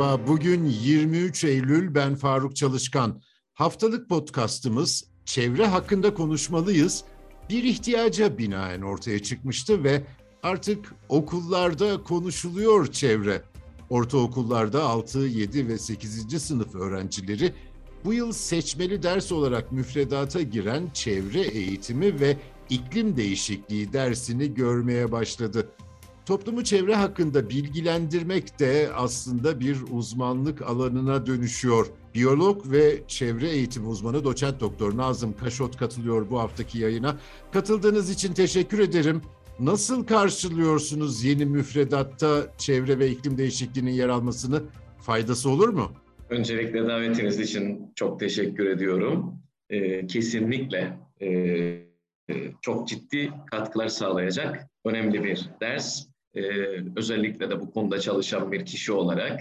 Merhaba, bugün 23 Eylül, ben Faruk Çalışkan. Haftalık podcastımız Çevre Hakkında Konuşmalıyız. Bir ihtiyaca binaen ortaya çıkmıştı ve artık okullarda konuşuluyor çevre. Ortaokullarda 6, 7 ve 8. sınıf öğrencileri bu yıl seçmeli ders olarak müfredata giren çevre eğitimi ve iklim değişikliği dersini görmeye başladı. Toplumu çevre hakkında bilgilendirmek de aslında bir uzmanlık alanına dönüşüyor. Biyolog ve çevre eğitimi uzmanı doçent doktor Nazım Kaşot katılıyor bu haftaki yayına. Katıldığınız için teşekkür ederim. Nasıl karşılıyorsunuz yeni müfredatta çevre ve iklim değişikliğinin yer almasını? Faydası olur mu? Öncelikle davetiniz için çok teşekkür ediyorum. Ee, kesinlikle e, çok ciddi katkılar sağlayacak önemli bir ders e, özellikle de bu konuda çalışan bir kişi olarak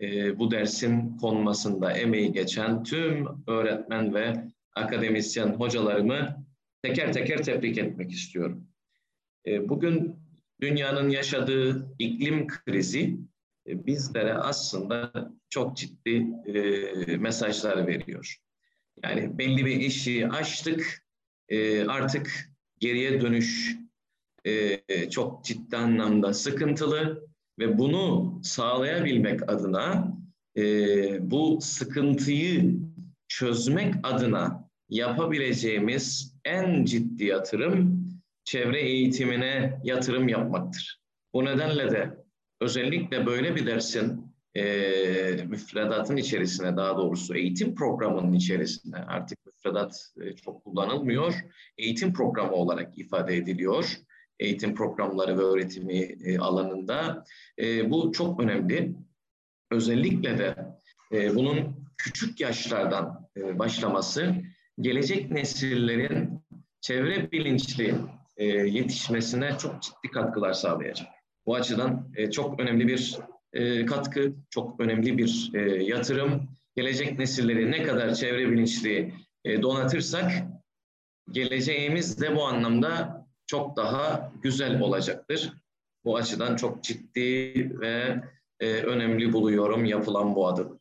e, bu dersin konmasında emeği geçen tüm öğretmen ve akademisyen hocalarımı teker teker tebrik etmek istiyorum. E, bugün dünyanın yaşadığı iklim krizi e, bizlere aslında çok ciddi e, mesajlar veriyor. Yani belli bir işi açtık, e, artık geriye dönüş e, çok ciddi anlamda sıkıntılı ve bunu sağlayabilmek adına e, bu sıkıntıyı çözmek adına yapabileceğimiz en ciddi yatırım çevre eğitimine yatırım yapmaktır. Bu nedenle de özellikle böyle bir dersin e, müfredatın içerisine daha doğrusu eğitim programının içerisine artık müfredat e, çok kullanılmıyor. Eğitim programı olarak ifade ediliyor eğitim programları ve öğretimi e, alanında. E, bu çok önemli. Özellikle de e, bunun küçük yaşlardan başlaması gelecek nesillerin çevre bilinçli yetişmesine çok ciddi katkılar sağlayacak. Bu açıdan çok önemli bir katkı, çok önemli bir yatırım. Gelecek nesilleri ne kadar çevre bilinçli donatırsak geleceğimiz de bu anlamda çok daha güzel olacaktır. Bu açıdan çok ciddi ve e, önemli buluyorum yapılan bu adım.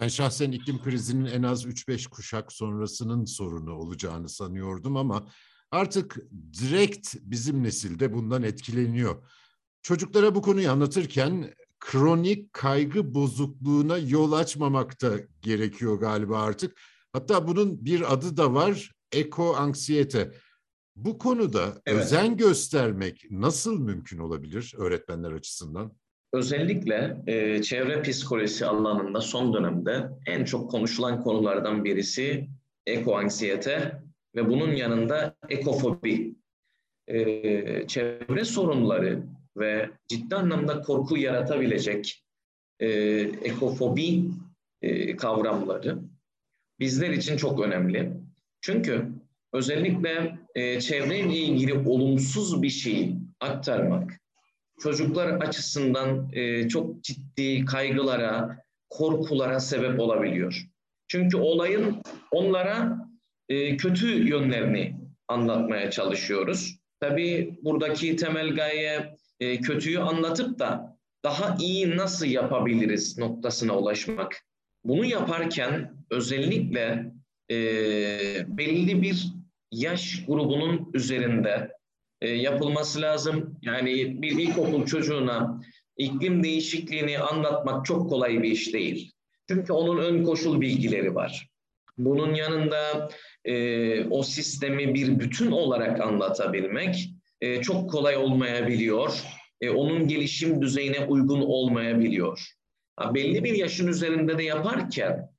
Ben şahsen iklim krizinin en az 3-5 kuşak sonrasının sorunu olacağını sanıyordum ama artık direkt bizim nesilde bundan etkileniyor. Çocuklara bu konuyu anlatırken kronik kaygı bozukluğuna yol açmamak da gerekiyor galiba artık. Hatta bunun bir adı da var, eko anksiyete. Bu konuda evet. özen göstermek nasıl mümkün olabilir öğretmenler açısından? Özellikle e, çevre psikolojisi alanında son dönemde en çok konuşulan konulardan birisi ekoanksiyete ve bunun yanında ekofobi. E, çevre sorunları ve ciddi anlamda korku yaratabilecek e, ekofobi e, kavramları bizler için çok önemli. Çünkü özellikle e, çevreyle ilgili olumsuz bir şeyi aktarmak çocuklar açısından e, çok ciddi kaygılara, korkulara sebep olabiliyor. Çünkü olayın onlara e, kötü yönlerini anlatmaya çalışıyoruz. Tabii buradaki temel gaye e, kötüyü anlatıp da daha iyi nasıl yapabiliriz noktasına ulaşmak. Bunu yaparken özellikle e, belli bir yaş grubunun üzerinde e, yapılması lazım. Yani bir ilkokul çocuğuna iklim değişikliğini anlatmak çok kolay bir iş değil. Çünkü onun ön koşul bilgileri var. Bunun yanında e, o sistemi bir bütün olarak anlatabilmek e, çok kolay olmayabiliyor. E, onun gelişim düzeyine uygun olmayabiliyor. Ha, belli bir yaşın üzerinde de yaparken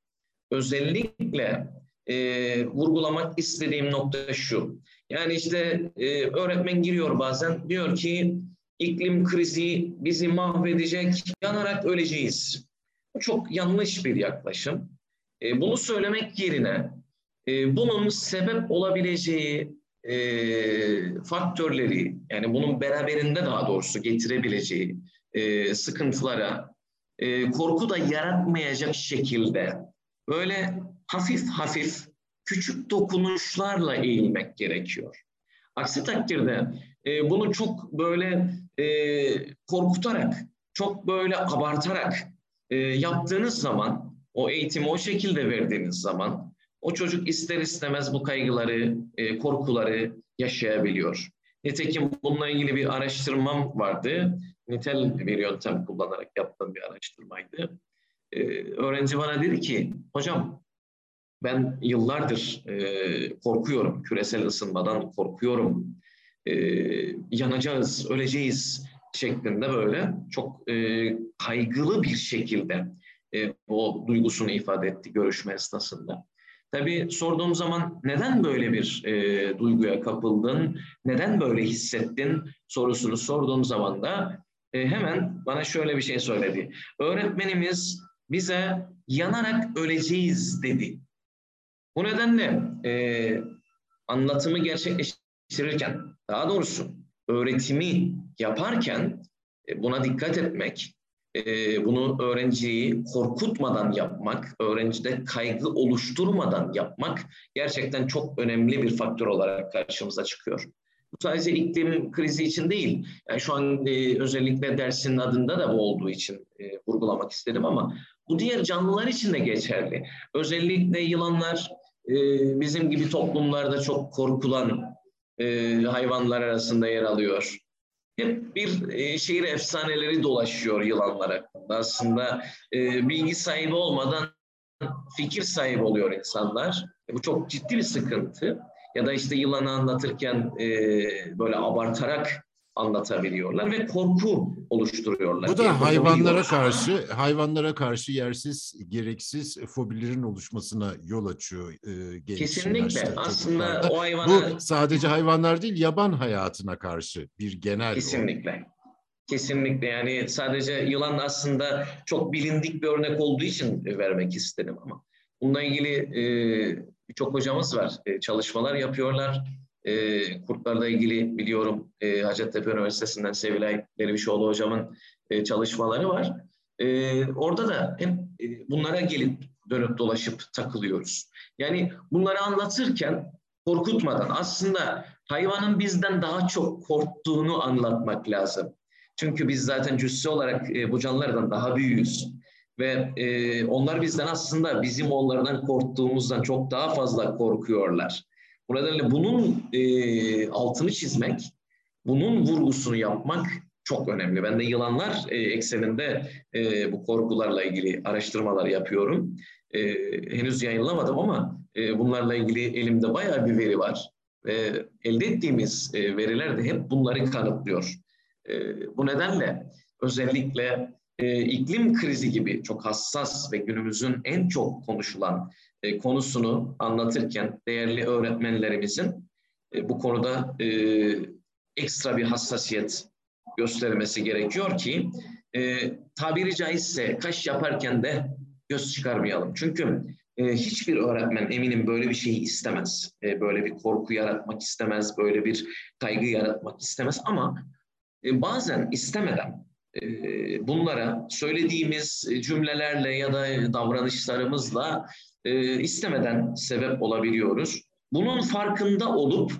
özellikle e, vurgulamak istediğim nokta şu. Yani işte e, öğretmen giriyor bazen diyor ki iklim krizi bizi mahvedecek, yanarak öleceğiz. Bu çok yanlış bir yaklaşım. E, bunu söylemek yerine e, bunun sebep olabileceği e, faktörleri, yani bunun beraberinde daha doğrusu getirebileceği e, sıkıntılara e, korku da yaratmayacak şekilde böyle hafif hafif küçük dokunuşlarla eğilmek gerekiyor. Aksi takdirde e, bunu çok böyle e, korkutarak, çok böyle abartarak e, yaptığınız zaman, o eğitimi o şekilde verdiğiniz zaman o çocuk ister istemez bu kaygıları, e, korkuları yaşayabiliyor. Nitekim bununla ilgili bir araştırmam vardı. Nitel bir yöntem kullanarak yaptığım bir araştırmaydı. Ee, öğrenci bana dedi ki, hocam ben yıllardır e, korkuyorum, küresel ısınmadan korkuyorum, e, yanacağız, öleceğiz şeklinde böyle çok e, kaygılı bir şekilde e, o duygusunu ifade etti görüşme esnasında. Tabii sorduğum zaman neden böyle bir e, duyguya kapıldın, neden böyle hissettin sorusunu sorduğum zaman da e, hemen bana şöyle bir şey söyledi. Öğretmenimiz bize yanarak öleceğiz dedi. Bu nedenle e, anlatımı gerçekleştirirken, daha doğrusu öğretimi yaparken e, buna dikkat etmek, e, bunu öğrenciyi korkutmadan yapmak, öğrencide kaygı oluşturmadan yapmak gerçekten çok önemli bir faktör olarak karşımıza çıkıyor. Bu sadece iklim krizi için değil, yani şu an e, özellikle dersin adında da bu olduğu için e, vurgulamak istedim ama bu diğer canlılar için de geçerli. Özellikle yılanlar e, bizim gibi toplumlarda çok korkulan e, hayvanlar arasında yer alıyor hep bir e, şehir efsaneleri dolaşıyor yılanlar hakkında. Aslında e, bilgi sahibi olmadan fikir sahibi oluyor insanlar. Bu çok ciddi bir sıkıntı. Ya da işte yılanı anlatırken böyle abartarak anlatabiliyorlar ve korku oluşturuyorlar. Bu da hayvanlara karşı hayvanlara karşı yersiz gereksiz fobilerin oluşmasına yol açıyor e, genç Kesinlikle. Aslında o hayvana bu sadece hayvanlar değil yaban hayatına karşı bir genel Kesinlikle. Kesinlikle yani sadece yılan aslında çok bilindik bir örnek olduğu için vermek istedim ama bununla ilgili e, birçok hocamız var. E, çalışmalar yapıyorlar e, kurtlarla ilgili biliyorum e, Hacettepe Üniversitesi'nden Sevilay Dervişoğlu hocamın e, çalışmaları var. E, orada da hep e, bunlara gelip dönüp dolaşıp takılıyoruz. Yani bunları anlatırken korkutmadan aslında hayvanın bizden daha çok korktuğunu anlatmak lazım. Çünkü biz zaten cüsse olarak e, bu canlılardan daha büyüğüz. Ve e, onlar bizden aslında bizim onlardan korktuğumuzdan çok daha fazla korkuyorlar. Bu nedenle bunun e, altını çizmek, bunun vurgusunu yapmak çok önemli. Ben de yılanlar e, ekseninde e, bu korkularla ilgili araştırmalar yapıyorum. E, henüz yayınlamadım ama e, bunlarla ilgili elimde bayağı bir veri var. Ve elde ettiğimiz e, veriler de hep bunları kanıtlıyor. E, bu nedenle özellikle e, iklim krizi gibi çok hassas ve günümüzün en çok konuşulan e, konusunu anlatırken değerli öğretmenlerimizin e, bu konuda e, ekstra bir hassasiyet göstermesi gerekiyor ki e, tabiri caizse kaş yaparken de göz çıkarmayalım. Çünkü e, hiçbir öğretmen eminim böyle bir şeyi istemez. E, böyle bir korku yaratmak istemez, böyle bir kaygı yaratmak istemez ama e, bazen istemeden bunlara söylediğimiz cümlelerle ya da davranışlarımızla e, istemeden sebep olabiliyoruz. Bunun farkında olup,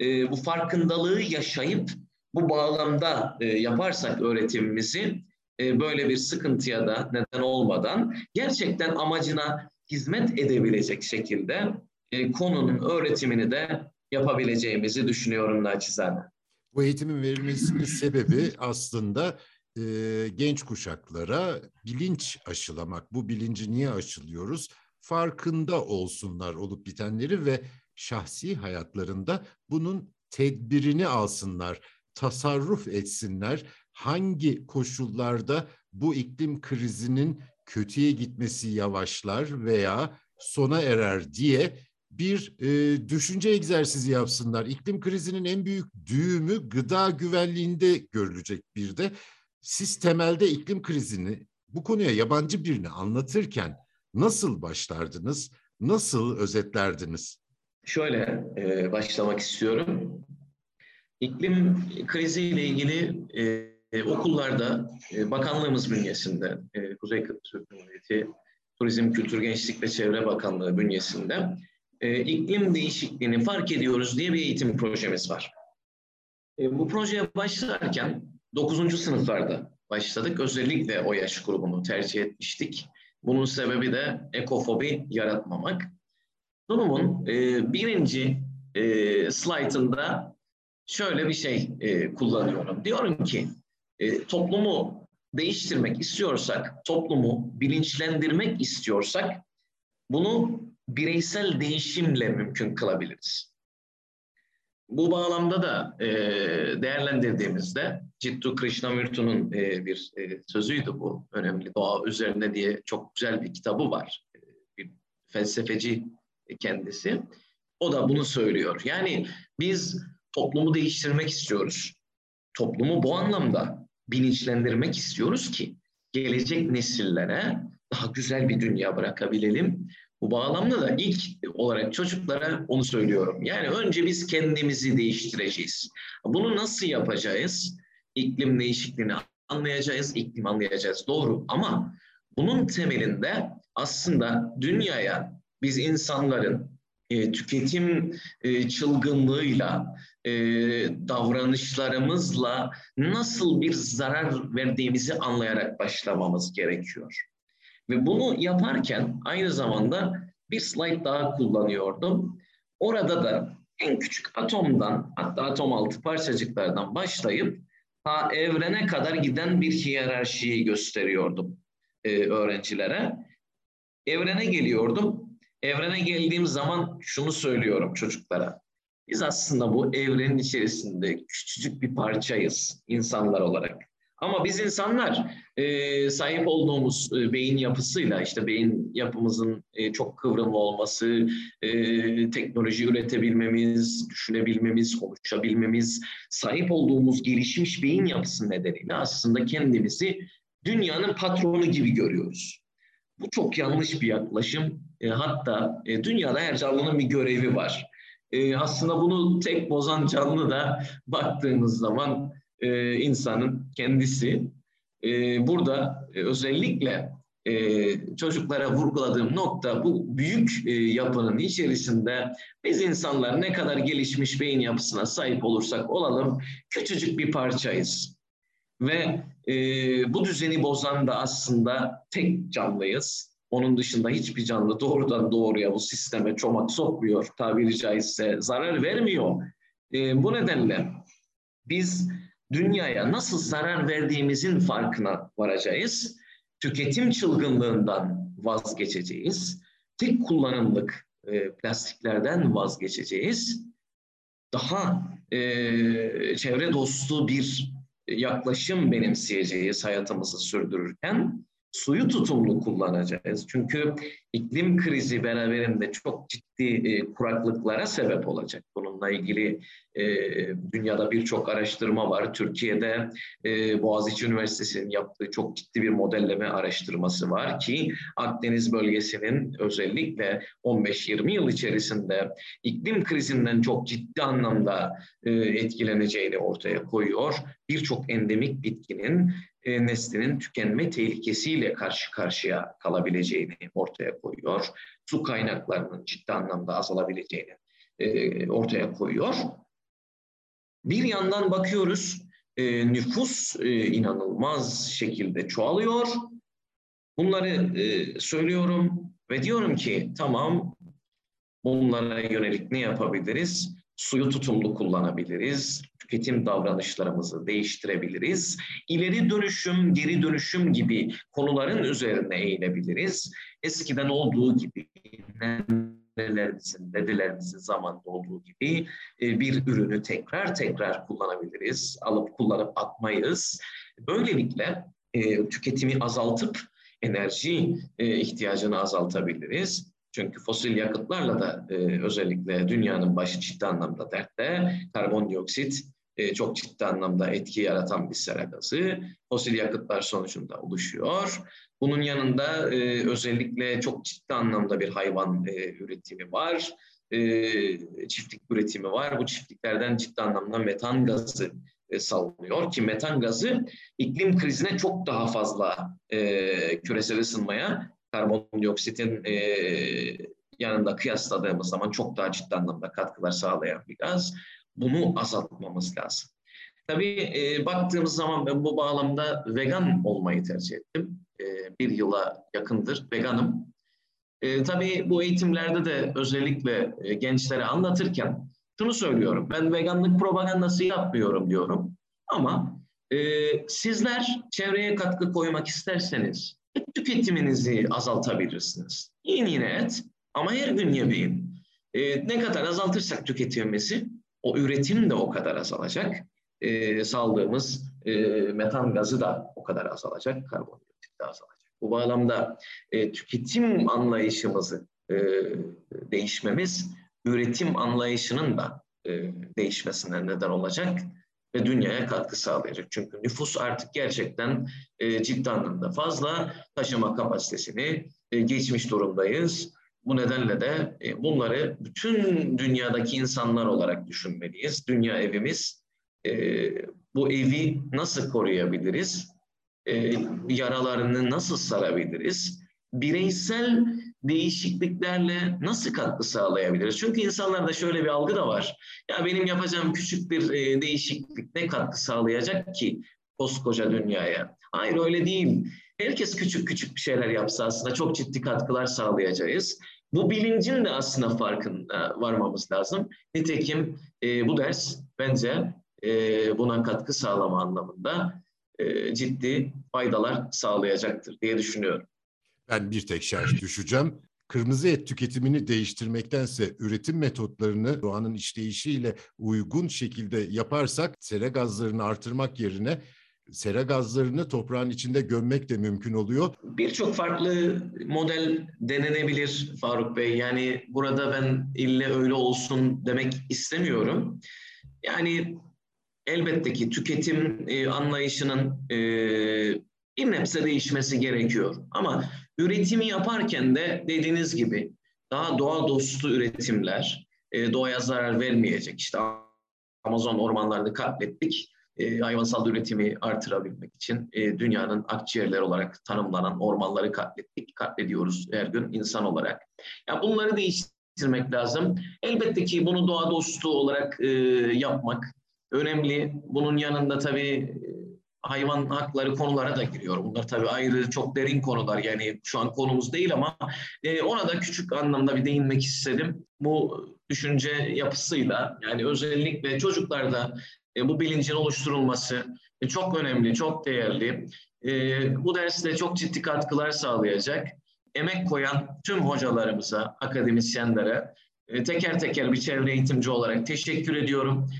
e, bu farkındalığı yaşayıp bu bağlamda e, yaparsak öğretimimizi e, böyle bir sıkıntıya da neden olmadan gerçekten amacına hizmet edebilecek şekilde e, konunun öğretimini de yapabileceğimizi düşünüyorum naçizane. Bu eğitimin verilmesinin sebebi aslında e, genç kuşaklara bilinç aşılamak. Bu bilinci niye aşılıyoruz? farkında olsunlar olup bitenleri ve şahsi hayatlarında bunun tedbirini alsınlar, tasarruf etsinler. Hangi koşullarda bu iklim krizinin kötüye gitmesi yavaşlar veya sona erer diye bir e, düşünce egzersizi yapsınlar. İklim krizinin en büyük düğümü gıda güvenliğinde görülecek bir de. Siz temelde iklim krizini bu konuya yabancı birini anlatırken Nasıl başlardınız? Nasıl özetlerdiniz? Şöyle e, başlamak istiyorum. İklim kriziyle ilgili e, okullarda e, bakanlığımız bünyesinde, e, Kuzey Kıbrıs Türk Cumhuriyeti Turizm, Kültür, Gençlik ve Çevre Bakanlığı bünyesinde e, iklim değişikliğini fark ediyoruz diye bir eğitim projemiz var. E, bu projeye başlarken 9. sınıflarda başladık. Özellikle o yaş grubunu tercih etmiştik. Bunun sebebi de ekofobi yaratmamak. Sunumun e, birinci e, slaytında şöyle bir şey e, kullanıyorum. Diyorum ki e, toplumu değiştirmek istiyorsak, toplumu bilinçlendirmek istiyorsak bunu bireysel değişimle mümkün kılabiliriz. Bu bağlamda da e, değerlendirdiğimizde Jittu Krishnamurti'nin e, bir e, sözüydü bu. Önemli doğa üzerinde diye çok güzel bir kitabı var. E, bir felsefeci kendisi. O da bunu söylüyor. Yani biz toplumu değiştirmek istiyoruz. Toplumu bu anlamda bilinçlendirmek istiyoruz ki gelecek nesillere daha güzel bir dünya bırakabilelim. Bu bağlamda da ilk olarak çocuklara onu söylüyorum. Yani önce biz kendimizi değiştireceğiz. Bunu nasıl yapacağız? İklim değişikliğini anlayacağız, iklim anlayacağız. Doğru ama bunun temelinde aslında dünyaya biz insanların e, tüketim e, çılgınlığıyla, e, davranışlarımızla nasıl bir zarar verdiğimizi anlayarak başlamamız gerekiyor. Ve bunu yaparken aynı zamanda bir slide daha kullanıyordum. Orada da en küçük atomdan hatta atom altı parçacıklardan başlayıp ta evrene kadar giden bir hiyerarşiyi gösteriyordum e, öğrencilere. Evrene geliyordum. Evrene geldiğim zaman şunu söylüyorum çocuklara. Biz aslında bu evrenin içerisinde küçücük bir parçayız insanlar olarak. Ama biz insanlar e, sahip olduğumuz e, beyin yapısıyla işte beyin yapımızın e, çok kıvrımlı olması, e, teknoloji üretebilmemiz, düşünebilmemiz, konuşabilmemiz, sahip olduğumuz gelişmiş beyin yapısı nedeniyle aslında kendimizi dünyanın patronu gibi görüyoruz. Bu çok yanlış bir yaklaşım. E, hatta e, dünyada her canlının bir görevi var. E, aslında bunu tek bozan canlı da baktığımız zaman e, insanın kendisi. E, burada e, özellikle e, çocuklara vurguladığım nokta bu büyük e, yapının içerisinde biz insanlar ne kadar gelişmiş beyin yapısına sahip olursak olalım küçücük bir parçayız. Ve e, bu düzeni bozan da aslında tek canlıyız. Onun dışında hiçbir canlı doğrudan doğruya bu sisteme çomak sokmuyor tabiri caizse zarar vermiyor. E, bu nedenle biz dünyaya nasıl zarar verdiğimizin farkına varacağız. Tüketim çılgınlığından vazgeçeceğiz. Tek kullanımlık e, plastiklerden vazgeçeceğiz. Daha e, çevre dostu bir yaklaşım benimseyeceğiz hayatımızı sürdürürken suyu tutumlu kullanacağız. Çünkü iklim krizi beraberinde çok ciddi e, kuraklıklara sebep olacak. Bununla ilgili e, dünyada birçok araştırma var. Türkiye'de e, Boğaziçi Üniversitesi'nin yaptığı çok ciddi bir modelleme araştırması var ki Akdeniz bölgesinin özellikle 15-20 yıl içerisinde iklim krizinden çok ciddi anlamda e, etkileneceğini ortaya koyuyor. Birçok endemik bitkinin e, tükenme tehlikesiyle karşı karşıya kalabileceğini ortaya koyuyor. Su kaynaklarının ciddi anlamda azalabileceğini e, ortaya koyuyor. Bir yandan bakıyoruz e, nüfus inanılmaz şekilde çoğalıyor. Bunları söylüyorum ve diyorum ki tamam bunlara yönelik ne yapabiliriz? Suyu tutumlu kullanabiliriz, tüketim davranışlarımızı değiştirebiliriz, ileri dönüşüm, geri dönüşüm gibi konuların üzerine eğilebiliriz. Eskiden olduğu gibi nenelerimizin, dedelerimizin zamanında olduğu gibi e, bir ürünü tekrar tekrar kullanabiliriz, alıp kullanıp atmayız. Böylelikle e, tüketimi azaltıp enerji e, ihtiyacını azaltabiliriz. Çünkü fosil yakıtlarla da e, özellikle dünyanın başı ciddi anlamda dertte. Karbondioksit e, çok ciddi anlamda etki yaratan bir sera gazı. Fosil yakıtlar sonucunda oluşuyor. Bunun yanında e, özellikle çok ciddi anlamda bir hayvan e, üretimi var. E, çiftlik üretimi var. Bu çiftliklerden ciddi anlamda metan gazı e, salınıyor ki metan gazı iklim krizine çok daha fazla e, küresel ısınmaya karbondioksitin e, yanında kıyasladığımız zaman çok daha ciddi anlamda katkılar sağlayan bir gaz. Bunu azaltmamız lazım. Tabii e, baktığımız zaman ben bu bağlamda vegan olmayı tercih ettim. E, bir yıla yakındır veganım. E, tabii bu eğitimlerde de özellikle e, gençlere anlatırken şunu söylüyorum. Ben veganlık propagandası yapmıyorum diyorum. Ama e, sizler çevreye katkı koymak isterseniz tüketiminizi azaltabilirsiniz. Yiyin yine et ama her gün yemeyin. E, ne kadar azaltırsak tüketimimizi o üretim de o kadar azalacak. E, saldığımız e, metan gazı da o kadar azalacak. Karbondioksit de azalacak. Bu bağlamda e, tüketim anlayışımızı e, değişmemiz üretim anlayışının da e, değişmesine neden olacak ve dünyaya katkı sağlayacak. Çünkü nüfus artık gerçekten e, ciddi anlamda fazla taşıma kapasitesini e, geçmiş durumdayız. Bu nedenle de e, bunları bütün dünyadaki insanlar olarak düşünmeliyiz. Dünya evimiz. E, bu evi nasıl koruyabiliriz? E, yaralarını nasıl sarabiliriz? Bireysel değişikliklerle nasıl katkı sağlayabiliriz? Çünkü insanlarda şöyle bir algı da var. Ya benim yapacağım küçük bir e, değişiklik ne katkı sağlayacak ki koskoca dünyaya? Hayır öyle değil. Herkes küçük küçük bir şeyler yapsa aslında çok ciddi katkılar sağlayacağız. Bu bilincin de aslında farkında varmamız lazım. Nitekim e, bu ders bence e, buna katkı sağlama anlamında e, ciddi faydalar sağlayacaktır diye düşünüyorum. Ben bir tek şarj düşeceğim. Kırmızı et tüketimini değiştirmektense üretim metotlarını doğanın işleyişiyle uygun şekilde yaparsak sera gazlarını artırmak yerine sera gazlarını toprağın içinde gömmek de mümkün oluyor. Birçok farklı model denenebilir Faruk Bey. Yani burada ben ille öyle olsun demek istemiyorum. Yani elbette ki tüketim e, anlayışının e, bir nebze değişmesi gerekiyor. Ama üretimi yaparken de dediğiniz gibi daha doğa dostu üretimler, e, doğaya zarar vermeyecek. İşte Amazon ormanlarını katlettik. E, hayvansal üretimi artırabilmek için e, dünyanın akciğerleri olarak tanımlanan ormanları katlettik. Katlediyoruz her gün insan olarak. Ya bunları değiştirmek lazım. Elbette ki bunu doğa dostu olarak e, yapmak önemli. Bunun yanında tabii hayvan hakları konulara da giriyor. Bunlar tabii ayrı çok derin konular yani şu an konumuz değil ama e, ona da küçük anlamda bir değinmek istedim. Bu düşünce yapısıyla yani özellikle çocuklarda e, bu bilincin oluşturulması e, çok önemli, çok değerli. E, bu derste çok ciddi katkılar sağlayacak. Emek koyan tüm hocalarımıza, akademisyenlere e, teker teker bir çevre eğitimci olarak teşekkür ediyorum.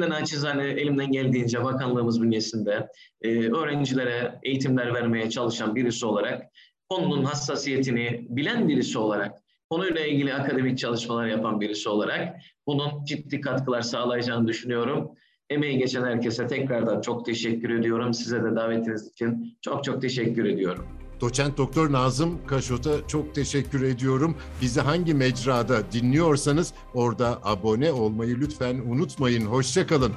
Ben naçizane elimden geldiğince bakanlığımız bünyesinde e, öğrencilere eğitimler vermeye çalışan birisi olarak konunun hassasiyetini bilen birisi olarak konuyla ilgili akademik çalışmalar yapan birisi olarak bunun ciddi katkılar sağlayacağını düşünüyorum. Emeği geçen herkese tekrardan çok teşekkür ediyorum. Size de davetiniz için çok çok teşekkür ediyorum. Doçent Doktor Nazım Kaşot'a çok teşekkür ediyorum. Bizi hangi mecrada dinliyorsanız orada abone olmayı lütfen unutmayın. Hoşçakalın.